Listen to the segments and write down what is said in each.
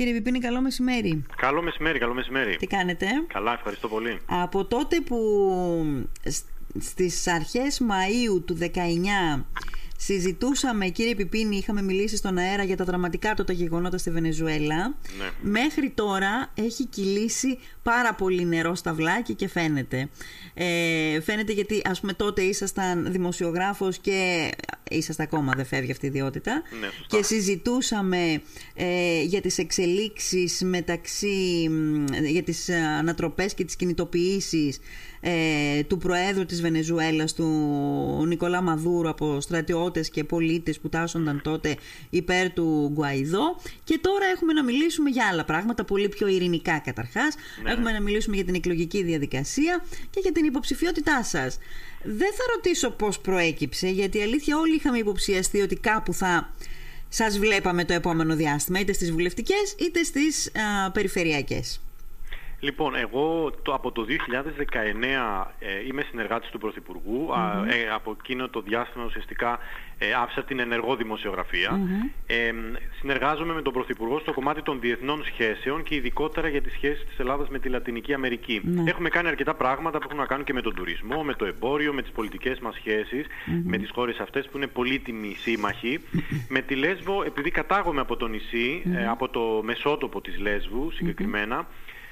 Κύριε Πιπίνη, καλό μεσημέρι. Καλό μεσημέρι, καλό μεσημέρι. Τι κάνετε; Καλά, ευχαριστώ πολύ. Από τότε που στις αρχές Μαΐου του 19 συζητούσαμε, κύριε Πιπίνη, είχαμε μιλήσει στον αέρα για τα δραματικά τότε γεγονότα στη Βενεζουέλα. Ναι. Μέχρι τώρα έχει κυλήσει πάρα πολύ νερό στα βλάκια και φαίνεται. Ε, φαίνεται γιατί ας πούμε τότε ήσασταν δημοσιογράφος και είσαστε ακόμα δεν φεύγει αυτή η ιδιότητα. Ναι, και συζητούσαμε ε, για τις εξελίξεις μεταξύ για τις ανατροπές και τις κινητοποιήσεις ε, του Προέδρου της Βενεζουέλας του Νικολά Μαδούρο από στρατιώτες και πολίτες που τάσσονταν τότε υπέρ του Γκουαϊδό. Και τώρα έχουμε να μιλήσουμε για άλλα πράγματα πολύ πιο ειρηνικά καταρχάς. Ναι. έχουμε να μιλήσουμε για την εκλογική διαδικασία και για την υποψηφιότητά σας δεν θα ρωτήσω πώς προέκυψε γιατί η αλήθεια όλοι είχαμε υποψιαστεί ότι κάπου θα σας βλέπαμε το επόμενο διάστημα είτε στις βουλευτικές είτε στις α, περιφερειακές Λοιπόν, εγώ το, από το 2019 ε, είμαι συνεργάτης του Πρωθυπουργού. ε, από εκείνο το διάστημα ουσιαστικά ε, άφησα την ενεργό Ε, συνεργάζομαι με τον Πρωθυπουργό στο κομμάτι των διεθνών σχέσεων και ειδικότερα για τις σχέσεις της Ελλάδας με τη Λατινική Ναι. Έχουμε κάνει αρκετά πράγματα που έχουν να κάνουν και με τον τουρισμό, με το εμπόριο, με τις πολιτικές μας σχέσεις, με τις χώρες αυτές που είναι πολύτιμοι σύμμαχοι. με τη Λέσβο, επειδή κατάγομαι από το νησί, ε, από το μεσότοπο της Λέσβου συγκεκριμένα,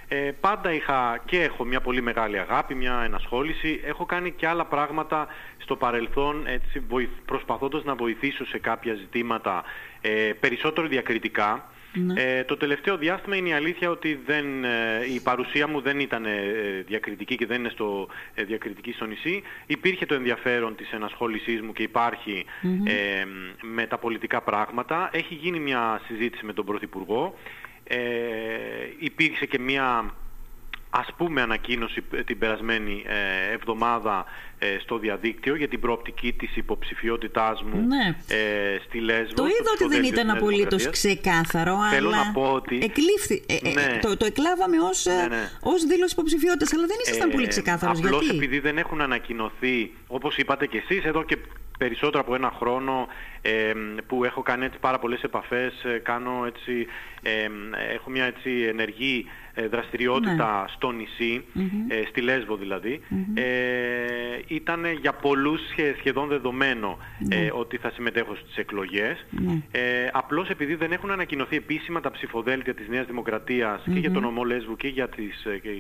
ε, πάντα είχα και έχω μια πολύ μεγάλη αγάπη, μια ενασχόληση. Έχω κάνει και άλλα πράγματα στο παρελθόν έτσι, βοηθ, προσπαθώντας να βοηθήσω σε κάποια ζητήματα ε, περισσότερο διακριτικά. Ε, το τελευταίο διάστημα είναι η αλήθεια ότι δεν, ε, η παρουσία μου δεν ήταν ε, διακριτική και δεν είναι στο, ε, διακριτική στο νησί. Υπήρχε το ενδιαφέρον της ενασχόλησής μου και υπάρχει με τα πολιτικά πράγματα. Έχει γίνει μια συζήτηση με τον Πρωθυπουργό ε, υπήρξε και μία ας πούμε ανακοίνωση την περασμένη ε, εβδομάδα ε, στο διαδίκτυο για την προοπτική της υποψηφιότητάς μου ναι. ε, στη Λέσβο. Το είδα ότι δεν ήταν απολύτως ξεκάθαρο, Θέλω αλλά να πω ότι... εκλήφθη, ναι. το, το εκλάβαμε ως, ναι, ναι. ως δήλωση υποψηφιότητας, αλλά δεν ήσασταν πολύ ξεκάθαρος. Απλώς γιατί; επειδή δεν έχουν ανακοινωθεί, όπως είπατε και εσείς, εδώ και περισσότερο από ένα χρόνο ε, που έχω κάνει έτσι πάρα πολλές επαφές, κάνω έτσι, ε, έχω μια έτσι ενεργή δραστηριότητα Ναι. στο νησί, ε, στη Λέσβο δηλαδή, ε, ήταν για πολλούς σχεδόν δεδομένο Ναι. ε, ότι θα συμμετέχω στις εκλογές. Ε, απλώς επειδή δεν έχουν ανακοινωθεί επίσημα τα ψηφοδέλτια της Νέας Δημοκρατίας και για τον νομό Λέσβου και για, τις, ε, και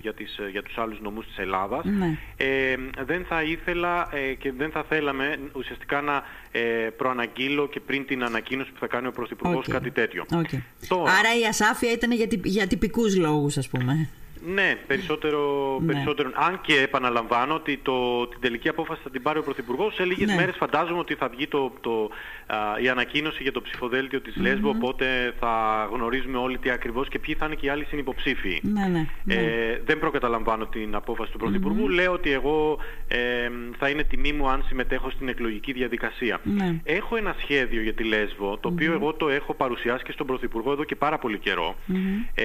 για, τις, για τους άλλους νομούς της Ελλάδας, Ναι. ε, δεν θα ήθελα ε, και δεν θα θέλαμε ουσιαστικά να ε, προαναγγείλω και πριν την ανακοίνωση που θα κάνει ο Πρωθυπουργός Okay. κάτι τέτοιο. Okay. Τώρα, Άρα η ασάφεια ήταν για, τυπ, για τυπικούς λόγους, ας πούμε. Ναι, περισσότερο, Ναι. περισσότερο. Αν και επαναλαμβάνω ότι το, την τελική απόφαση θα την πάρει ο Πρωθυπουργός. Σε λίγες Ναι. μέρες φαντάζομαι ότι θα βγει το, το, α, η ανακοίνωση για το ψηφοδέλτιο της Λέσβου, οπότε θα γνωρίζουμε όλοι τι ακριβώς και ποιοι θα είναι και οι άλλοι συνυποψήφοι. Ναι, ναι. ναι. Ε, δεν προκαταλαμβάνω την απόφαση του πρωθυπουργου Λέω ότι εγώ ε, θα είναι τιμή μου αν συμμετέχω στην εκλογική διαδικασία. Ναι. Έχω ένα σχέδιο για τη Λέσβο, το οποίο εγώ το έχω παρουσιάσει και στον Πρωθυπουργό εδώ και πάρα πολύ καιρό. Ε,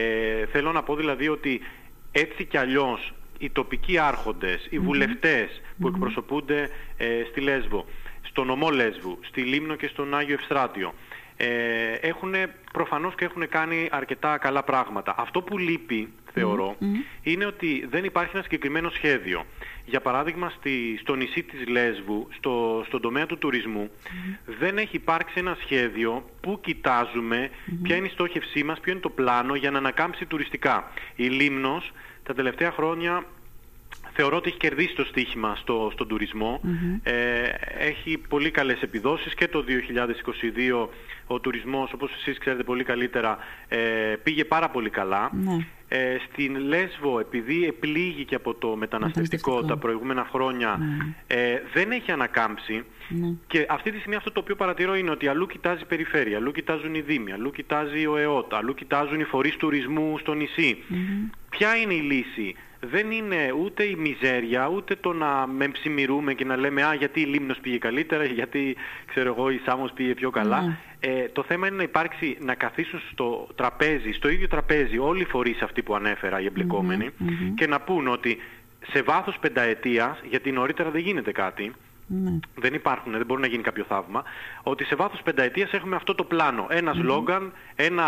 θέλω να πω δηλαδή ότι έτσι κι αλλιώς οι τοπικοί άρχοντες, οι βουλευτές που εκπροσωπούνται ε, στη Λέσβο, στο νομό Λέσβου, στη Λίμνο και στον Άγιο Ευστράτιο, ε, έχουν προφανώς και έχουν κάνει αρκετά καλά πράγματα. Αυτό που λείπει, θεωρώ, είναι ότι δεν υπάρχει ένα συγκεκριμένο σχέδιο. Για παράδειγμα, στη, στο νησί της Λέσβου, στο, στον τομέα του τουρισμού, δεν έχει υπάρξει ένα σχέδιο που κοιτάζουμε ποια είναι η στόχευσή μας, ποιο είναι το πλάνο για να ανακάμψει τουριστικά. Η Λίμνος τα τελευταία χρόνια θεωρώ ότι έχει κερδίσει το στοίχημα στο, στον τουρισμό. Ε, έχει πολύ καλές επιδόσεις και το 2022 ο τουρισμός, όπως εσείς ξέρετε πολύ καλύτερα, ε, πήγε πάρα πολύ καλά. Ναι. Ε, στην Λέσβο, επειδή επλήγει και από το μεταναστευτικό Μεταναστευτικό. τα προηγούμενα χρόνια, ε, δεν έχει ανακάμψει. Ναι. Και αυτή τη στιγμή αυτό το οποίο παρατηρώ είναι ότι αλλού κοιτάζει η περιφέρεια, αλλού κοιτάζουν οι δήμοι, αλλού κοιτάζει ο ΕΟΤ, αλλού κοιτάζουν οι φορείς τουρισμού στο νησι Ποια είναι η λύση. Δεν είναι ούτε η μιζέρια, ούτε το να μεμψιμοιρούμε και να λέμε «Α, γιατί η Λήμνος πήγε καλύτερα, γιατί, ξέρω εγώ, η Σάμος πήγε πιο καλά». Ναι. Ε, το θέμα είναι να υπάρξει, να καθίσουν στο τραπέζι, στο ίδιο τραπέζι όλοι οι φορείς αυτοί που ανέφερα, οι εμπλεκόμενοι και να πουν ότι σε βάθος πενταετίας, γιατί νωρίτερα δεν γίνεται κάτι, Ναι. Δεν υπάρχουν, δεν μπορεί να γίνει κάποιο θαύμα. Ότι σε βάθος πενταετίας έχουμε αυτό το πλάνο. Ένα σλόγκαν, ένα,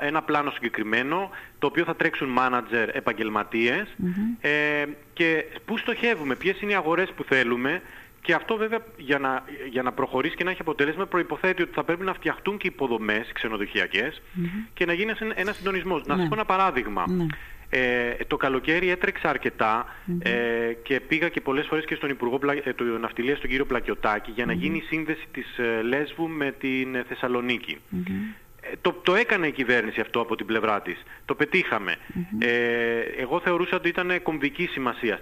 ένα πλάνο συγκεκριμένο, το οποίο θα τρέξουν μάνατζερ επαγγελματίες ε, και πού στοχεύουμε, ποιες είναι οι αγορές που θέλουμε και αυτό βέβαια για να, για να προχωρήσει και να έχει αποτέλεσμα προϋποθέτει ότι θα πρέπει να φτιαχτούν και υποδομές ξενοδοχειακές και να γίνει ένας συντονισμός. Να σας Ναι. πω ένα παράδειγμα. Ναι. Ε, το καλοκαίρι έτρεξα αρκετά ε, και πήγα και πολλές φορές και στον Υπουργό Πλα... ε, του Ναυτιλίας, τον κύριο Πλακιωτάκη, για να γίνει η σύνδεση της ε, Λέσβου με την ε, θεσσαλονικη Ε, Το, το έκανε η κυβέρνηση αυτό από την πλευρά της. Το πετύχαμε. Ε, εγώ θεωρούσα ότι ήταν κομβική σημασία.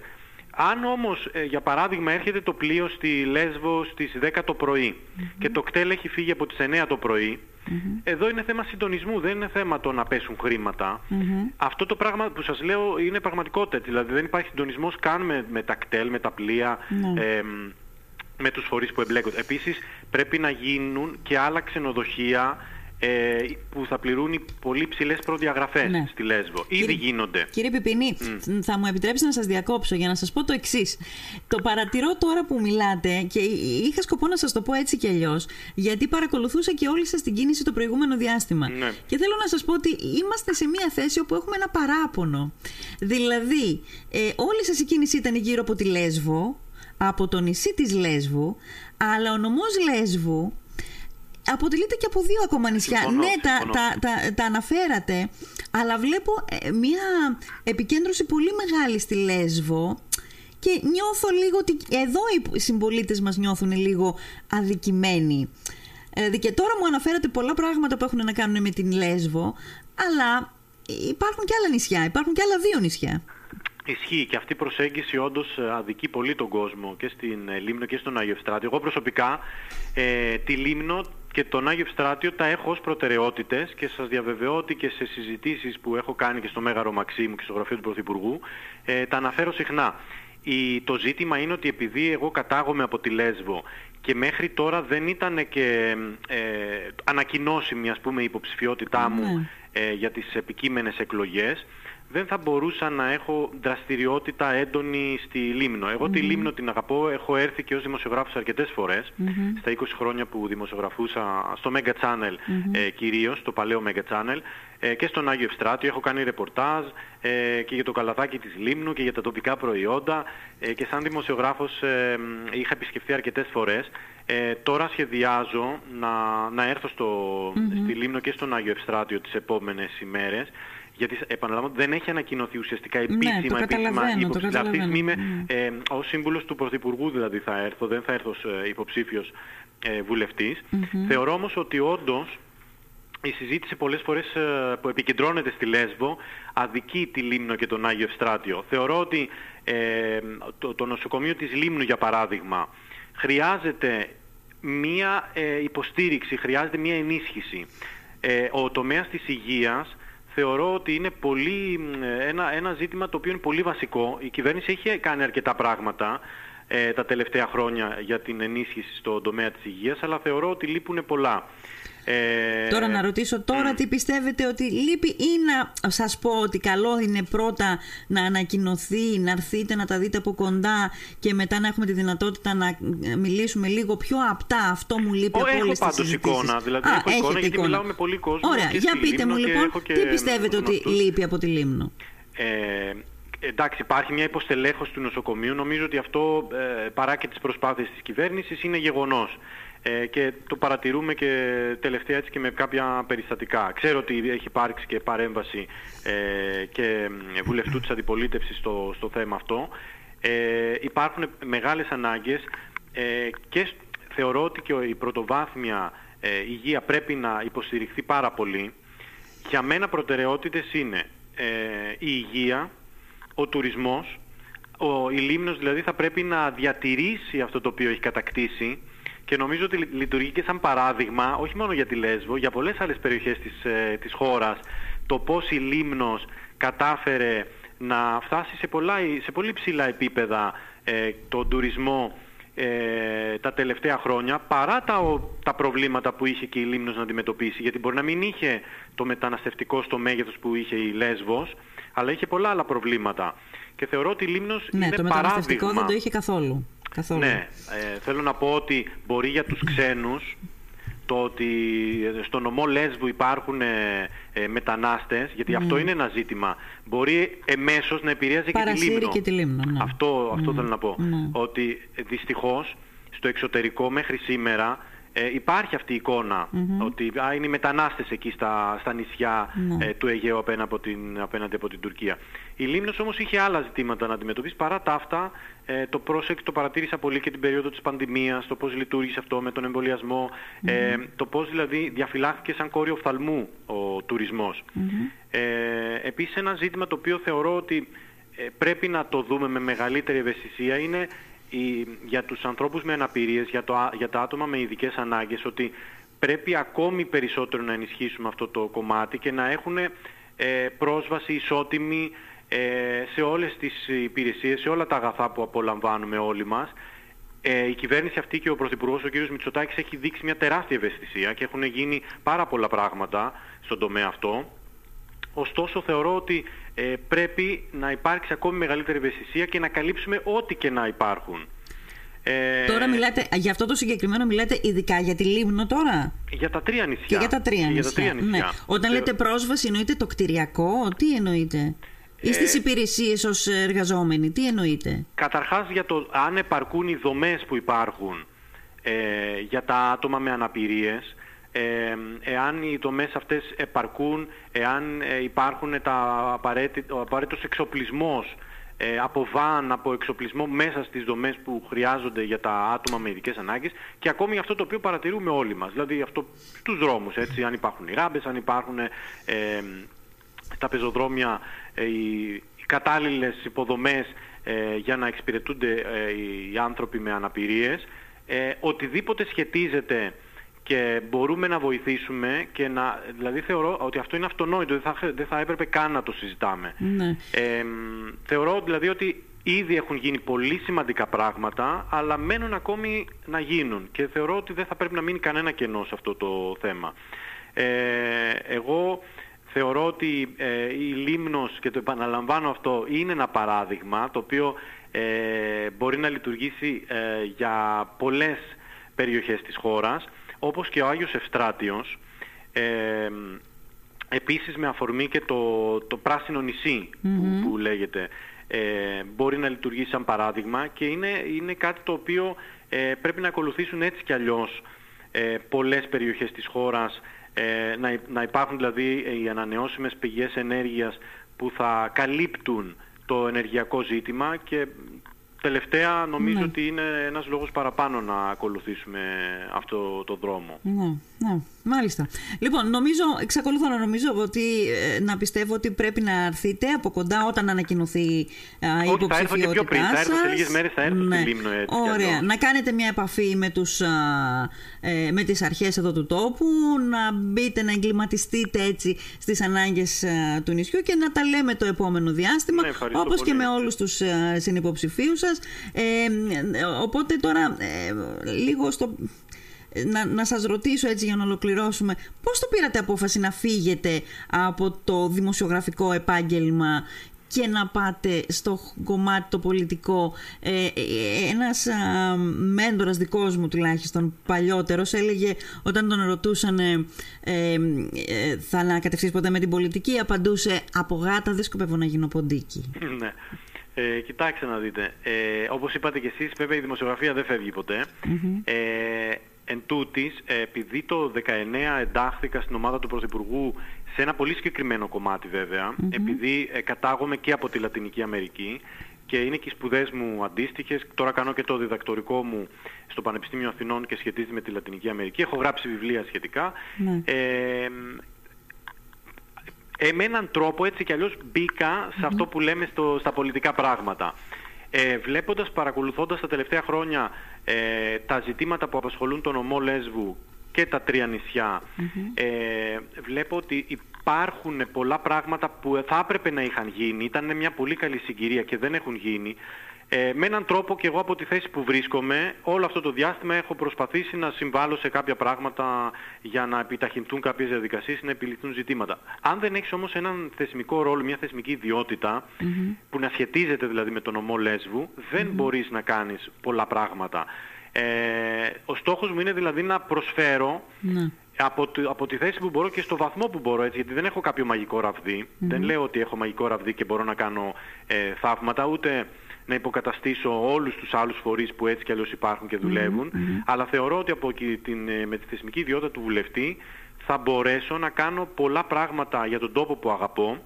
Αν όμως, ε, για παράδειγμα, έρχεται το πλοίο στη Λέσβο στις 10 το πρωι και το κτέλ έχει φύγει από τις 9 το πρωι εδώ είναι θέμα συντονισμού, δεν είναι θέμα το να πέσουν χρήματα. Αυτό το πράγμα που σας λέω είναι πραγματικότητα. Δηλαδή δεν υπάρχει συντονισμός καν με, με τα κτέλ, με τα πλοία, Ναι. εμ, με τους φορείς που εμπλέκονται. Επίσης πρέπει να γίνουν και άλλα ξενοδοχεία ε, που θα πληρούν οι πολύ ψηλές προδιαγραφές Ναι. στη Λέσβο. Ήδη Κύριε- γίνονται. Κύριε Πιπινή, θα μου επιτρέψει να σας διακόψω για να σας πω το εξής. Το παρατηρώ τώρα που μιλάτε και είχα σκοπό να σας το πω έτσι κι αλλιώς, γιατί παρακολουθούσα και όλη σας την κίνηση το προηγούμενο διάστημα. Ναι. Και θέλω να σας πω ότι είμαστε σε μια θέση όπου έχουμε ένα παράπονο. Δηλαδή, ε, όλη σας η κίνηση ήταν γύρω από τη Λέσβο, από το νησί της Λέσβου, αλλά ο νομός Λέσβου αποτελείται και από δύο ακόμα νησιά. Συμφωνώ, ναι, τα, συμφωνώ. τα, τα, τα αναφέρατε, αλλά βλέπω ε, μια επικέντρωση πολύ μεγάλη στη Λέσβο και νιώθω λίγο ότι εδώ οι συμπολίτες μας νιώθουν λίγο αδικημένοι. Δηλαδή και τώρα μου αναφέρατε πολλά πράγματα που έχουν να κάνουν με την Λέσβο, αλλά υπάρχουν και άλλα νησιά, υπάρχουν και άλλα δύο νησιά. Ισχύει και αυτή η προσέγγιση όντως ε, αδικεί πολύ τον κόσμο και στην ε, Λίμνο και στον Άγιο Ευστράτιο. Εγώ προσωπικά ε, τη Λίμνο και τον Άγιο Ευστράτιο τα έχω ως προτεραιότητες και σας διαβεβαιώ ότι και σε συζητήσεις που έχω κάνει και στο Μέγαρο Μαξίμου και στο γραφείο του Πρωθυπουργού ε, τα αναφέρω συχνά. Η, το ζήτημα είναι ότι επειδή εγώ κατάγομαι από τη Λέσβο και μέχρι τώρα δεν ήταν και ε, ανακοινώσιμη ας πούμε η υποψηφιότητά μου Ναι. ε, για τις επικείμενες εκλογές δεν θα μπορούσα να έχω δραστηριότητα έντονη στη Λίμνο. Εγώ τη Λίμνο την αγαπώ, έχω έρθει και ως δημοσιογράφος αρκετές φορές, στα 20 χρόνια που δημοσιογραφούσα στο Mega Channel ε, κυρίως, το παλαιό Mega Channel, ε, και στον Άγιο Ευστράτιο. Έχω κάνει ρεπορτάζ ε, και για το καλαθάκι της Λίμνου και για τα τοπικά προϊόντα. Ε, και σαν δημοσιογράφος ε, μ, είχα επισκεφθεί αρκετές φορές. Ε, τώρα σχεδιάζω να, να έρθω στο, στη Λίμνο και στον Άγιο Ευστράτιο τις επόμενες ημέρες γιατί επαναλαμβάνω δεν έχει ανακοινωθεί ουσιαστικά Ναι, επίσημα, το επίσημα καταλαβαίνω, το υποψήφια. Αυτή τη στιγμή είμαι καταλαβαίνω. Ναι. ε, ως σύμβουλος του Πρωθυπουργού δηλαδή θα έρθω, δεν θα έρθω ως ε, υποψήφιος ε, βουλευτής. Θεωρώ όμως ότι όντως η συζήτηση πολλές φορές ε, που επικεντρώνεται στη Λέσβο αδικεί τη Λίμνο και τον Άγιο Ευστράτιο. Θεωρώ ότι ε, το, το νοσοκομείο της Λίμνου για παράδειγμα χρειάζεται μία ε, υποστήριξη, χρειάζεται μία ενίσχυση. Ε, ο τομέας της υγείας θεωρώ ότι είναι πολύ, μ, ένα, ένα ζήτημα το οποίο είναι πολύ βασικό. Η κυβέρνηση έχει κάνει αρκετά πράγματα ε, τα τελευταία χρόνια για την ενίσχυση στον τομέα της υγείας, αλλά θεωρώ ότι λείπουν πολλά. Ε, Τώρα να ρωτήσω τώρα τι πιστεύετε ότι λείπει ή να σας πω ότι καλό είναι πρώτα να ανακοινωθεί, να έρθετε να τα δείτε από κοντά και μετά να έχουμε τη δυνατότητα να μιλήσουμε λίγο πιο απτά. Αυτό μου λείπει Ω, από έχω όλες τις πάντως συζητήσεις. εικόνα, δηλαδή Α, έχω εικόνα έχετε γιατί μιλάω με πολύ κόσμο Ωραία, και για στη πείτε μου Λίμνο και λοιπόν έχω και τι πιστεύετε ότι γνωστούς. λείπει από τη Λίμνο; Ε, εντάξει, υπάρχει μια υποστελέχωση του νοσοκομείου. Νομίζω ότι αυτό ε, παρά και τις προσπάθειες της κυβέρνησης είναι γεγονός. Ε, και το παρατηρούμε και τελευταία έτσι και με κάποια περιστατικά. Ξέρω ότι έχει υπάρξει και παρέμβαση ε, και μ, βουλευτού της αντιπολίτευσης στο, στο θέμα αυτό. Ε, υπάρχουν μεγάλες ανάγκες ε, και σ- θεωρώ ότι και ο- η πρωτοβάθμια ε, υγεία πρέπει να υποστηριχθεί πάρα πολύ. Για μένα προτεραιότητες είναι ε, η υγεία, ο τουρισμός, ο, η Λίμνος δηλαδή θα πρέπει να διατηρήσει αυτό το οποίο έχει κατακτήσει και νομίζω ότι λει- λειτουργεί και σαν παράδειγμα, όχι μόνο για τη Λέσβο, για πολλές άλλες περιοχές της, ε, της χώρας, το πώς η Λίμνος κατάφερε να φτάσει σε, πολλά, σε πολύ ψηλά επίπεδα ε, τον τουρισμό ε, τα τελευταία χρόνια παρά τα, ο- τα προβλήματα που είχε και η Λίμνος να αντιμετωπίσει. Γιατί μπορεί να μην είχε το μεταναστευτικό στο μέγεθος που είχε η Λέσβος αλλά είχε πολλά άλλα προβλήματα. Και θεωρώ ότι η Λίμνος Ναι, είναι το μεταναστευτικό παράδειγμα δεν το είχε καθόλου. Καθόλου. Ναι, ε, θέλω να πω ότι μπορεί για τους ξένους το ότι στο νομό Λέσβου υπάρχουν ε, ε, μετανάστες, γιατί αυτό είναι ένα ζήτημα, μπορεί εμέσως να επηρεάζει και τη Λίμνο. και τη Λίμνο. Ναι. Αυτό, αυτό θέλω να πω. Ότι δυστυχώς στο εξωτερικό μέχρι σήμερα ε, υπάρχει αυτή η εικονα ότι α, είναι οι μετανάστες εκεί στα, στα νησιά Ναι. ε, του Αιγαίου απέναντι από, την, απέναντι από την Τουρκία. Η Λίμνος όμως είχε άλλα ζητήματα να αντιμετωπίσει. Παρά τα αυτά, ε, το πρόσεξ το παρατήρησα πολύ και την περίοδο της πανδημίας, το πώς λειτουργήσε αυτό με τον εμβολιασμό, ε, το πώς δηλαδή διαφυλάχθηκε σαν κόριο οφθαλμού ο τουρισμός. Ε, επίσης ένα ζήτημα το οποίο θεωρώ ότι ε, πρέπει να το δούμε με μεγαλύτερη ευαισθησία είναι η, για τους ανθρώπους με αναπηρίες, για, το, α- για τα άτομα με ειδικές ανάγκες, ότι πρέπει ακόμη περισσότερο να ενισχύσουμε αυτό το κομμάτι και να έχουν ε, πρόσβαση ισότιμη ε, σε όλες τις υπηρεσίες, σε όλα τα αγαθά που απολαμβάνουμε όλοι μας. Ε, η κυβέρνηση αυτή και ο Πρωθυπουργός, ο κ. Μητσοτάκης, έχει δείξει μια τεράστια ευαισθησία και έχουν γίνει πάρα πολλά πράγματα στον τομέα αυτό. Ωστόσο θεωρώ ότι ε, πρέπει να υπάρξει ακόμη μεγαλύτερη ευαισθησία και να καλύψουμε ό,τι και να υπάρχουν. Ε, Τώρα μιλάτε, για αυτό το συγκεκριμένο μιλάτε ειδικά για τη Λίμνο τώρα; Για τα τρία νησιά. Και για τα τρία Και νησιά. Για τα τρία νησιά. Ναι. Όταν Θεω- λέτε πρόσβαση εννοείτε το κτηριακό, τι εννοείτε; Ή στις Ε, υπηρεσίες ως εργαζόμενοι, τι εννοείτε; Καταρχάς για το αν επαρκούν οι δομές που υπάρχουν ε, για τα άτομα με αναπηρίες, ε, εάν οι δομές αυτές επαρκούν, εάν ε, υπάρχουν τα απαραίτητα, ο απαραίτητος εξοπλισμός ε, από βαν, από εξοπλισμό μέσα στις δομές που χρειάζονται για τα άτομα με ειδικές ανάγκες και ακόμη αυτό το οποίο παρατηρούμε όλοι μας, δηλαδή αυτό στους δρόμους, έτσι, αν υπάρχουν οι ράμπες, αν υπάρχουν ε, στα πεζοδρόμια ε, οι, οι κατάλληλες υποδομές ε, για να εξυπηρετούνται ε, οι άνθρωποι με αναπηρίες. Ε, οτιδήποτε σχετίζεται και μπορούμε να βοηθήσουμε και να, δηλαδή θεωρώ ότι αυτό είναι αυτονόητο, δεν θα, δεν θα έπρεπε καν να το συζητάμε. Ναι. Ε, μ, θεωρώ δηλαδή ότι ήδη έχουν γίνει πολύ σημαντικά πράγματα, αλλά μένουν ακόμη να γίνουν και θεωρώ ότι δεν θα πρέπει να μείνει κανένα κενό σε αυτό το θέμα. Ε, εγώ θεωρώ ότι ε, η Λίμνος, και το επαναλαμβάνω αυτό, είναι ένα παράδειγμα το οποίο ε, μπορεί να λειτουργήσει ε, για πολλές περιοχές της χώρας, όπως και ο Άγιος Ευστράτιος, ε, Επίσης με αφορμή και το, το πράσινο νησί που, που λέγεται ε, μπορεί να λειτουργήσει σαν παράδειγμα και είναι, είναι κάτι το οποίο ε, πρέπει να ακολουθήσουν έτσι κι αλλιώς ε, πολλές περιοχές της χώρας ε, να, υ- να υπάρχουν δηλαδή οι ανανεώσιμες πηγές ενέργειας που θα καλύπτουν το ενεργειακό ζήτημα και τελευταία νομίζω Ναι. ότι είναι ένας λόγος παραπάνω να ακολουθήσουμε αυτό το δρόμο. Ναι, ναι, μάλιστα. Λοιπόν, νομίζω, εξακολουθώ να νομίζω ότι ε, να πιστεύω ότι πρέπει να έρθετε από κοντά όταν ανακοινωθεί α, η Όχι, θα έρθω και πιο πριν. υποψηφιότητά Θα έρθω σε σας. λίγες μέρες, θα έρθω στη Λίμνο, έτσι κι Ωραία. αλλιώς. Να κάνετε μια επαφή με, τους, α, ε, με τις αρχές εδώ του τόπου, να μπείτε, να εγκληματιστείτε έτσι στις ανάγκες α, του νησιού και να τα λέμε το επόμενο διάστημα, Ναι, ευχαριστώ όπως και πολύ. με όλους τους α, συνυποψηφίους σας. Ε, ε, οπότε τώρα ε, λίγο στο να, να σας ρωτήσω έτσι για να ολοκληρώσουμε πώς το πήρατε απόφαση να φύγετε από το δημοσιογραφικό επάγγελμα και να πάτε στο κομμάτι το πολιτικό; Ε, ε, ένας α, μέντορας δικός μου τουλάχιστον παλιότερος έλεγε όταν τον ρωτούσαν ε, ε, ε, θα ανακατευθείς ποτέ με την πολιτική απαντούσε από γάτα δεν σκοπεύω να γίνω ποντίκι Ναι. Ε, κοιτάξτε να δείτε. Ε, όπως είπατε και εσείς, βέβαια η δημοσιογραφία δεν φεύγει ποτέ. Ε, εν τούτης, ε, επειδή το 19 εντάχθηκα στην ομάδα του Πρωθυπουργού σε ένα πολύ συγκεκριμένο κομμάτι βέβαια, επειδή ε, κατάγομαι και από τη Λατινική Αμερική και είναι και οι σπουδές μου αντίστοιχες, τώρα κάνω και το διδακτορικό μου στο Πανεπιστήμιο Αθηνών και σχετίζεται με τη Λατινική Αμερική, έχω γράψει βιβλία σχετικά. Ναι. Ε, ε, με έναν τρόπο έτσι κι αλλιώς μπήκα σε αυτό που λέμε στο, στα πολιτικά πράγματα. Ε, βλέποντας, παρακολουθώντας τα τελευταία χρόνια ε, τα ζητήματα που απασχολούν τον ομό Λέσβου και τα τρία νησιά, ε, βλέπω ότι υπάρχουν πολλά πράγματα που θα έπρεπε να είχαν γίνει, ήταν μια πολύ καλή συγκυρία και δεν έχουν γίνει. Ε, με έναν τρόπο και εγώ από τη θέση που βρίσκομαι, όλο αυτό το διάστημα έχω προσπαθήσει να συμβάλλω σε κάποια πράγματα για να επιταχυνθούν κάποιες διαδικασίες ή να επιληθούν ζητήματα. Αν δεν έχεις όμως έναν θεσμικό ρόλο, μια θεσμική ιδιότητα, που να σχετίζεται δηλαδή με τον ομό Λέσβου, δεν μπορείς να κάνεις πολλά πράγματα. Ε, ο στόχος μου είναι δηλαδή να προσφέρω Ναι. Από, τη- από τη θέση που μπορώ και στο βαθμό που μπορώ, έτσι, γιατί δεν έχω κάποιο μαγικό ραβδί. Δεν λέω ότι έχω μαγικό ραβδί και μπορώ να κάνω ε, θαύματα, ούτε να υποκαταστήσω όλους τους άλλους φορείς που έτσι κι αλλιώς υπάρχουν και δουλεύουν. Αλλά θεωρώ ότι από εκεί την, ε, με τη θεσμική ιδιότητα του βουλευτή θα μπορέσω να κάνω πολλά πράγματα για τον τόπο που αγαπώ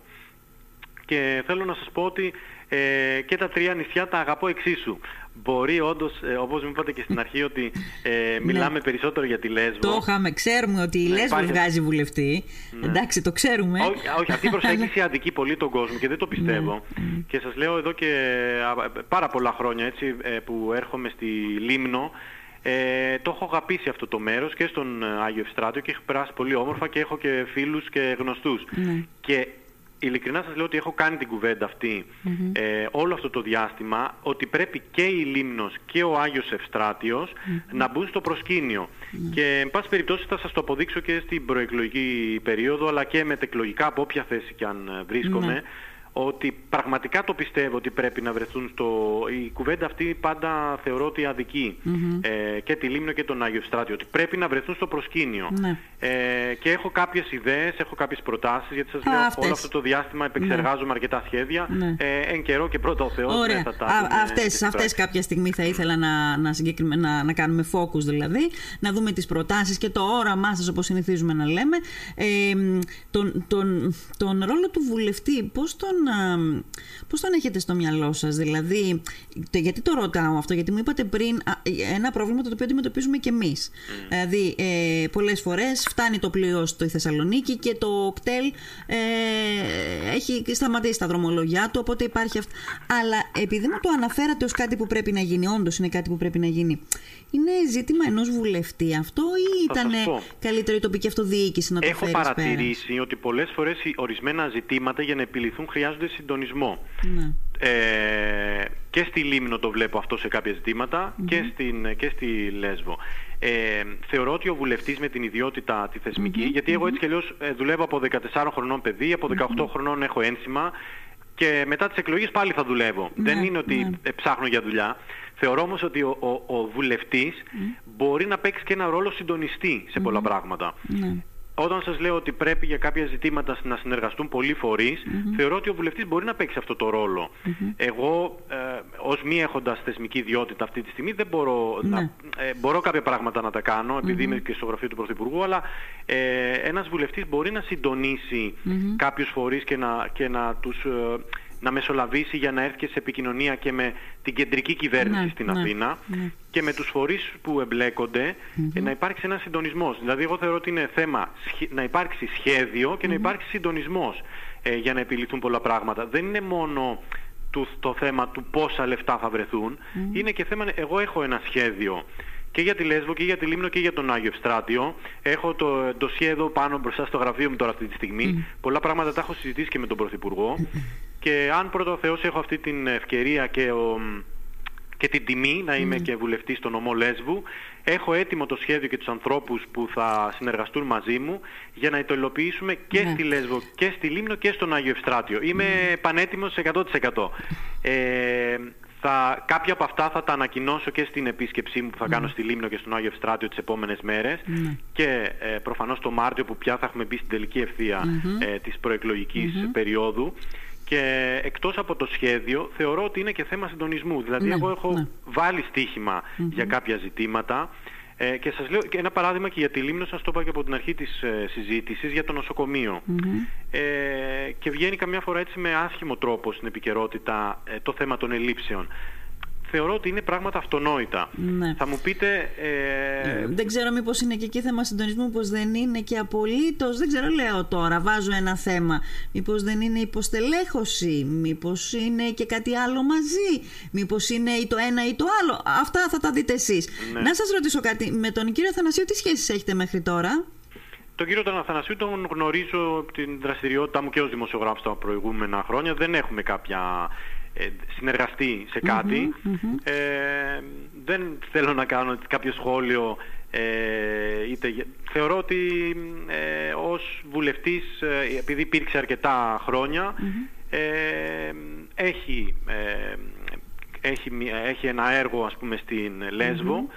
και θέλω να σας πω ότι ε, και τα τρία νησιά τα αγαπώ εξίσου. Μπορεί όντως, ε, όπως μου είπατε και στην αρχή, ότι ε, μιλάμε περισσότερο για τη Λέσβο. Το είχαμε, ξέρουμε ότι η Ναι, Λέσβο υπάρχει- βγάζει βουλευτή. Εντάξει, το ξέρουμε. Όχι, όχι, αυτή η προσέγγιση αδικεί πολύ τον κόσμο και δεν το πιστεύω. Ναι, Και σας λέω εδώ και α, πάρα πολλά χρόνια έτσι, ε, που έρχομαι στη Λίμνο, ε, το έχω αγαπήσει αυτό το μέρος και στον ε, Άγιο Ευστράτιο και έχει περάσει πολύ όμορφα και έχω και φίλους και γνωστούς. Ναι. Και ειλικρινά σας λέω ότι έχω κάνει την κουβέντα αυτή ε, όλο αυτό το διάστημα ότι πρέπει και η Λίμνος και ο Άγιος Ευστράτιος να μπουν στο προσκήνιο. Και εν πάση περιπτώσει θα σας το αποδείξω και στην προεκλογική περίοδο αλλά και μετεκλογικά από όποια θέση και αν ε, βρίσκομαι ότι πραγματικά το πιστεύω ότι πρέπει να βρεθούν στο... Η κουβέντα αυτή πάντα θεωρώ ότι αδικεί ε, και τη Λίμνο και τον Άγιο Στράτιο, ότι πρέπει να βρεθούν στο προσκήνιο. Ναι. Ε, και έχω κάποιες ιδέες, έχω κάποιες προτάσεις, γιατί σας Α, λέω αυτές. όλο αυτό το διάστημα επεξεργάζομαι αρκετά σχέδια. Ναι. Ε, εν καιρό και πρώτα ο Θεός Ωραία. ναι, θα τα Α, δούμε αυτές, και στην αυτές πράξη. κάποια στιγμή θα ήθελα να, να, συγκεκριμε- να, να κάνουμε focus δηλαδή, να δούμε τις προτάσεις και το όραμά σας όπως συνηθίζουμε να λέμε. Ε, μ, τον, τον, τον ρόλο του βουλευτή, πώς τον, α, πώς τον έχετε στο μυαλό σας, δηλαδή, το- γιατί το ρωτάω αυτό, γιατί μου είπατε πριν α, ένα πρόβλημα το οποίο αντιμετωπίζουμε και εμείς. Δηλαδή, ε, πολλές φορές φτάνει το πλοίο στη Θεσσαλονίκη και το κτέλ ε, έχει σταματήσει τα δρομολογιά του, οπότε υπάρχει αυτό. Αλλά επειδή μου το αναφέρατε ως κάτι που πρέπει να γίνει, όντως είναι κάτι που πρέπει να γίνει, είναι ζήτημα ενός βουλευτή αυτό ή Θα ήταν σας πω. καλύτερο η τοπική αυτοδιοίκηση να το Έχω φέρεις πέρα; παρατηρήσει ότι πολλές φορές οι ορισμένα ζητήματα για να επιληθούν χρειάζονται συντονισμό. Ναι. Ε, και στη Λίμνο το βλέπω αυτό σε κάποια ζητηματα και, στην, και στη Λέσβο. Ε, θεωρώ ότι ο βουλευτής με την ιδιότητα τη θεσμικη γιατί εγώ έτσι κι αλλιώς ε, δουλεύω από 14 χρονών παιδί, από 18 χρονών έχω ένσημα και μετά τις εκλογές πάλι θα δουλεύω. Δεν είναι ότι ε, ψάχνω για δουλειά. Θεωρώ όμως ότι ο, ο, ο βουλευτής μπορεί να παίξει και ένα ρόλο συντονιστή σε πολλά πράγματα. Ναι. Όταν σας λέω ότι πρέπει για κάποια ζητήματα να συνεργαστούν πολλοί φορείς, θεωρώ ότι ο βουλευτής μπορεί να παίξει αυτό το ρολο Εγώ, ε, ως μη έχοντας θεσμική ιδιότητα αυτή τη στιγμή, δεν μπορώ να... Ναι. Ε, μπορώ κάποια πράγματα να τα κάνω, επειδή είμαι και στο γραφείο του Πρωθυπουργού, αλλά ε, ένας βουλευτής μπορεί να συντονίσει κάποιους φορείς και να, και να τους... ε, να μεσολαβήσει για να έρθει και σε επικοινωνία και με την κεντρική κυβέρνηση Ναι, στην ναι, Αθήνα ναι. και με τους φορείς που εμπλέκονται ε, να υπάρξει ένας συντονισμός. Δηλαδή εγώ θεωρώ ότι είναι θέμα σχε- να υπάρξει σχέδιο και να υπάρξει συντονισμός ε, για να επιληθούν πολλά πράγματα. Δεν είναι μόνο του, το θέμα του πόσα λεφτά θα βρεθούν. Είναι και θέμα, εγώ έχω ένα σχέδιο και για τη Λέσβο και για τη Λίμνο και για τον Άγιο Ευστράτιο. Έχω το ντοσιέ εδώ πάνω μπροστά στο γραφείο μου τώρα αυτή τη στιγμή. Πολλά πράγματα τα έχω συζητήσει και με τον Πρωθυπουργό. Και αν πρώτο ο Θεός έχω αυτή την ευκαιρία και, ο, και την τιμή να είμαι και βουλευτής στον νομό Λέσβου, έχω έτοιμο το σχέδιο και τους ανθρώπους που θα συνεργαστούν μαζί μου για να το υλοποιήσουμε και Ναι. στη Λέσβο και στη Λίμνο και στον Άγιο Ευστράτιο. Είμαι πανέτοιμος 100%. Ε, θα, κάποια από αυτά θα τα ανακοινώσω και στην επίσκεψή μου που θα κάνω στη Λίμνο και στον Άγιο Ευστράτιο τις επόμενες μέρες. Και ε, προφανώς το Μάρτιο που πια θα έχουμε μπει στην τελική ευθεία ε, της προεκλογικής περίοδου και εκτός από το σχέδιο θεωρώ ότι είναι και θέμα συντονισμού. Δηλαδή Ναι, εγώ έχω ναι. βάλει στοίχημα για κάποια ζητήματα ε, και σας λέω και ένα παράδειγμα και για τη Λίμνο σας το είπα και από την αρχή της ε, συζήτησης για το νοσοκομειο Ε, και βγαίνει καμιά φορά έτσι με άσχημο τρόπο στην επικαιρότητα ε, το θέμα των ελλείψεων. Θεωρώ ότι είναι πράγματα αυτονόητα. Ναι. Θα μου πείτε... Ε, Δεν ξέρω μήπως είναι και εκεί θέμα συντονισμού, μήπως δεν είναι και απολύτως. Δεν ξέρω, λέω τώρα, βάζω ένα θέμα. Μήπως δεν είναι υποστελέχωση, μήπως είναι και κάτι άλλο μαζί, μήπως είναι ή το ένα ή το άλλο. Αυτά θα τα δείτε εσείς. Ναι. Να σας ρωτήσω κάτι. Με τον κύριο Θανασίου, τι σχέσεις έχετε μέχρι τώρα; Τον κύριο τον Αθανασίου τον γνωρίζω από την δραστηριότητά μου και ως δημοσιογράφος τα προηγούμενα χρόνια. Δεν έχουμε κάποια συνεργαστεί σε κατι δεν θέλω να κάνω κάποιο σχόλιο είτε, θεωρώ ότι ε, ως βουλευτής, επειδή υπήρξε αρκετά έχει, έχει, έχει ένα έργο ας πούμε στην Λέσβο.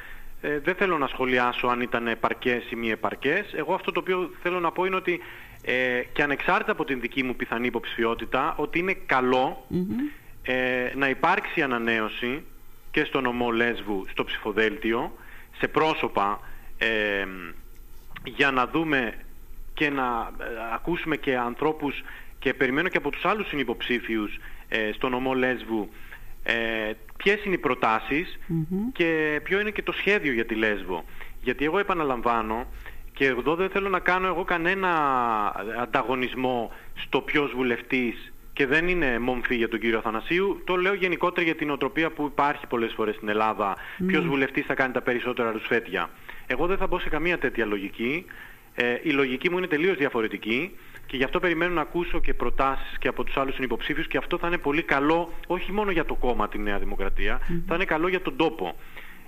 Ε, δεν θέλω να σχολιάσω αν ήταν επαρκές ή μη επαρκές. Εγώ αυτό το οποίο θέλω να πω είναι ότι ε, και ανεξάρτητα από την δική μου πιθανή υποψηφιότητα, ότι είναι ε, να υπάρξει ανανέωση και στο νομό Λέσβου, στο ψηφοδέλτιο, σε πρόσωπα, ε, για να δούμε και να ε, ακούσουμε και ανθρώπους και περιμένω και από τους άλλους συνυποψήφιους ε, στο νομό Λέσβου ε, ποιες είναι οι προτασεις και ποιο είναι και το σχέδιο για τη Λέσβο. Γιατί εγώ επαναλαμβάνω και εδώ δεν θέλω να κάνω εγώ κανένα ανταγωνισμό στο ποιος βουλευτής και δεν είναι μομφή για τον κύριο Αθανασίου, το λέω γενικότερα για την οτροπία που υπάρχει πολλές φορές στην Ελλάδα. Mm. Ποιος βουλευτής θα κάνει τα περισσότερα ρουσφέτια. Εγώ δεν θα μπω σε καμία τέτοια λογική. Ε, η λογική μου είναι τελείως διαφορετική. Και γι' αυτό περιμένω να ακούσω και προτάσεις και από τους άλλους συνυποψήφιους και αυτό θα είναι πολύ καλό όχι μόνο για το κόμμα τη Νέα Δημοκρατία, θα είναι καλό για τον τόπο.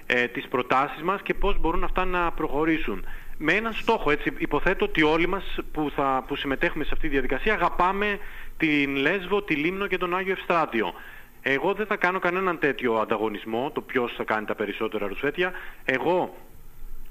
Ε, τις προτάσεις μας και πώς μπορούν αυτά να προχωρήσουν. Με έναν στόχο, έτσι, υποθέτω ότι όλοι μας που, θα, που συμμετέχουμε σε αυτή τη διαδικασία αγαπάμε την Λέσβο, τη Λίμνο και τον Άγιο Ευστράτιο. Εγώ δεν θα κάνω κανέναν τέτοιο ανταγωνισμό, το ποιος θα κάνει τα περισσότερα ρουσφέτια. Εγώ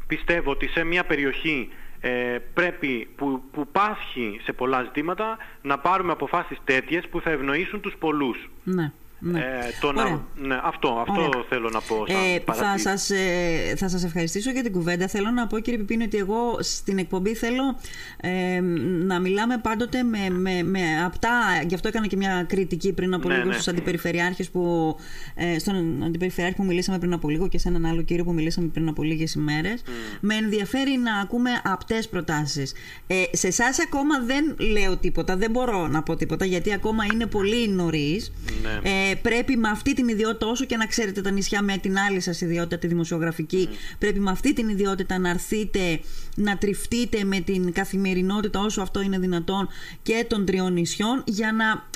πιστεύω ότι σε μια περιοχή ε, πρέπει, που, που πάσχει σε πολλά ζητήματα, να πάρουμε αποφάσεις τέτοιες που θα ευνοήσουν τους πολλούς. Ναι. Ναι. Ε, ναι, αυτό αυτό θέλω να πω. ε, θα, σας, ε, θα σας ευχαριστήσω για την κουβέντα. Θέλω να πω κύριε Πιπίνη ότι εγώ στην εκπομπή θέλω ε, να μιλάμε πάντοτε με, με, με απτά, γι' αυτό έκανα και μια κριτική πριν από ναι, λίγο ναι. στους αντιπεριφερειάρχες που, ε, στον αντιπεριφερειάρχη που μιλήσαμε πριν από λίγο και σε έναν άλλο κύριο που μιλήσαμε πριν από λίγες ημέρες. Mm. Με ενδιαφέρει να ακούμε απτές προτάσεις. Ε, σε εσάς ακόμα δεν λέω τίποτα, δεν μπορώ να πω τίποτα γιατί ακόμα είναι πολύ νωρίς. Ναι. Ε, πρέπει με αυτή την ιδιότητα, όσο και να ξέρετε τα νησιά με την άλλη σας ιδιότητα, τη δημοσιογραφική, πρέπει με αυτή την ιδιότητα να έρθείτε, να τριφτείτε με την καθημερινότητα όσο αυτό είναι δυνατόν και των τριών νησιών για να,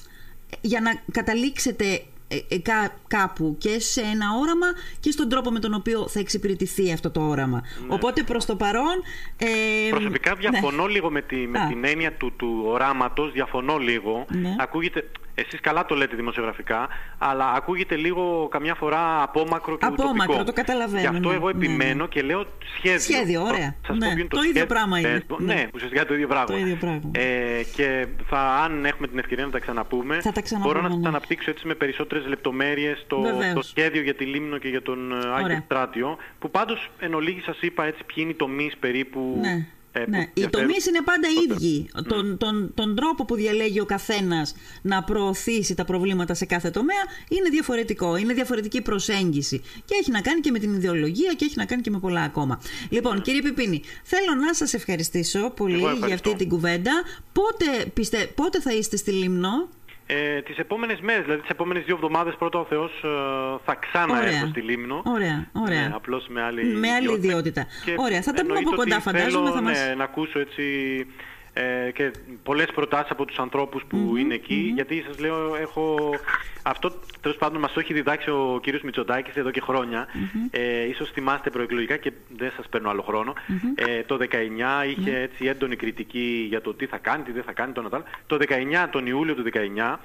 για να καταλήξετε ε, ε, κάπου και σε ένα όραμα και στον τρόπο με τον οποίο θα εξυπηρετηθεί αυτό το όραμα. Ναι. Οπότε προς το παρόν... Ε, Προσωπικά διαφωνώ ναι. λίγο με, τη, με την έννοια του, του οράματος, διαφωνώ λίγο. Ναι. Ακούγεται, εσείς καλά το λέτε δημοσιογραφικά, αλλά ακούγεται λίγο καμιά φορά απόμακρο και Απόμακρο, το καταλαβαίνω. Γι' αυτό εγώ επιμένω και λέω σχέδιο. Σχέδιο, ωραία. Σας ναι. το, το ίδιο πράγμα είναι. Ναι, ουσιαστικά το ίδιο πράγμα. Το ίδιο πράγμα. Ε, και θα, αν έχουμε την ευκαιρία να τα ξαναπούμε, θα τα ξαναπούμε μπορώ να σας αναπτύξω έτσι με περισσότερες λεπτομέρειες το, το σχέδιο για τη Λίμνο και για τον Άγιο Στράτιο, που πάντως εν ολίγη σας είπα έτσι ποιοι είναι οι τομείς περίπου ναι. Ε, ναι. Οι τομείς είναι πάντα ίδιοι. Mm. Τον, τον, τον τρόπο που διαλέγει ο καθένας να προωθήσει τα προβλήματα σε κάθε τομέα είναι διαφορετικό. Είναι διαφορετική προσέγγιση. Και έχει να κάνει και με την ιδεολογία και έχει να κάνει και με πολλά ακόμα. Λοιπόν, κύριε Πιπίνη, θέλω να σας ευχαριστήσω πολύ για αυτή την κουβέντα. Πότε, πιστε, πότε θα είστε στη Λίμνο, ε, τις επόμενες μέρες, δηλαδή τις επόμενες δύο εβδομάδες πρώτα ο Θεός ε, θα ξανά έρθω στη Λίμνο. Ωραία, ωραία. Ναι, απλώς με άλλη, με άλλη ιδιότητα. ωραία, θα τα πούμε από κοντά φαντάζομαι. θα μας... ναι, να ακούσω έτσι ε, και πολλές προτάσεις από τους ανθρώπους που είναι εκεί, γιατί σας λέω έχω... Αυτό τέλος πάντων μας το έχει διδάξει ο κύριος Μητσοτάκης εδώ και χρόνια. Ε, ίσως θυμάστε προεκλογικά και δεν σας παίρνω άλλο χρόνο. Ε, το 19 είχε ναι. έτσι έντονη κριτική για το τι θα κάνει, τι δεν θα κάνει, το Νατάλ. Το 19, τον Ιούλιο του 19,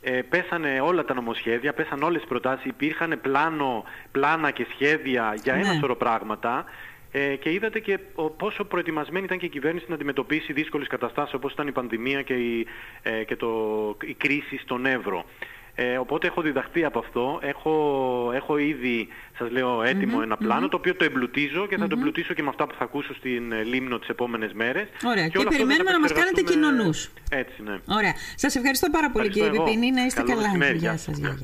ε, πέσανε όλα τα νομοσχέδια, πέσαν όλες τις προτάσεις, υπήρχαν πλάνο, πλάνα και σχέδια για ένα ναι. σωρό πράγματα. Ε, και είδατε και πόσο προετοιμασμένη ήταν και η κυβέρνηση να αντιμετωπίσει δύσκολες καταστάσεις όπως ήταν η πανδημία και η, ε, και το, η κρίση στον Εύρο. Ε, οπότε έχω διδαχθεί από αυτό. Έχω, έχω ήδη, σας λέω, ένα πλανο το οποίο το εμπλουτίζω και θα το εμπλουτίσω και με αυτά που θα ακούσω στην ε, Λίμνο τις επόμενες μέρες. Ωραία. Και, και περιμένουμε να μας κάνετε κοινωνούς. Έτσι, ναι. Ωραία. Σας ευχαριστώ πάρα πολύ ευχαριστώ κύριε Πιπίνη. Να είστε Καλό καλά. Γεια σας. Γεια.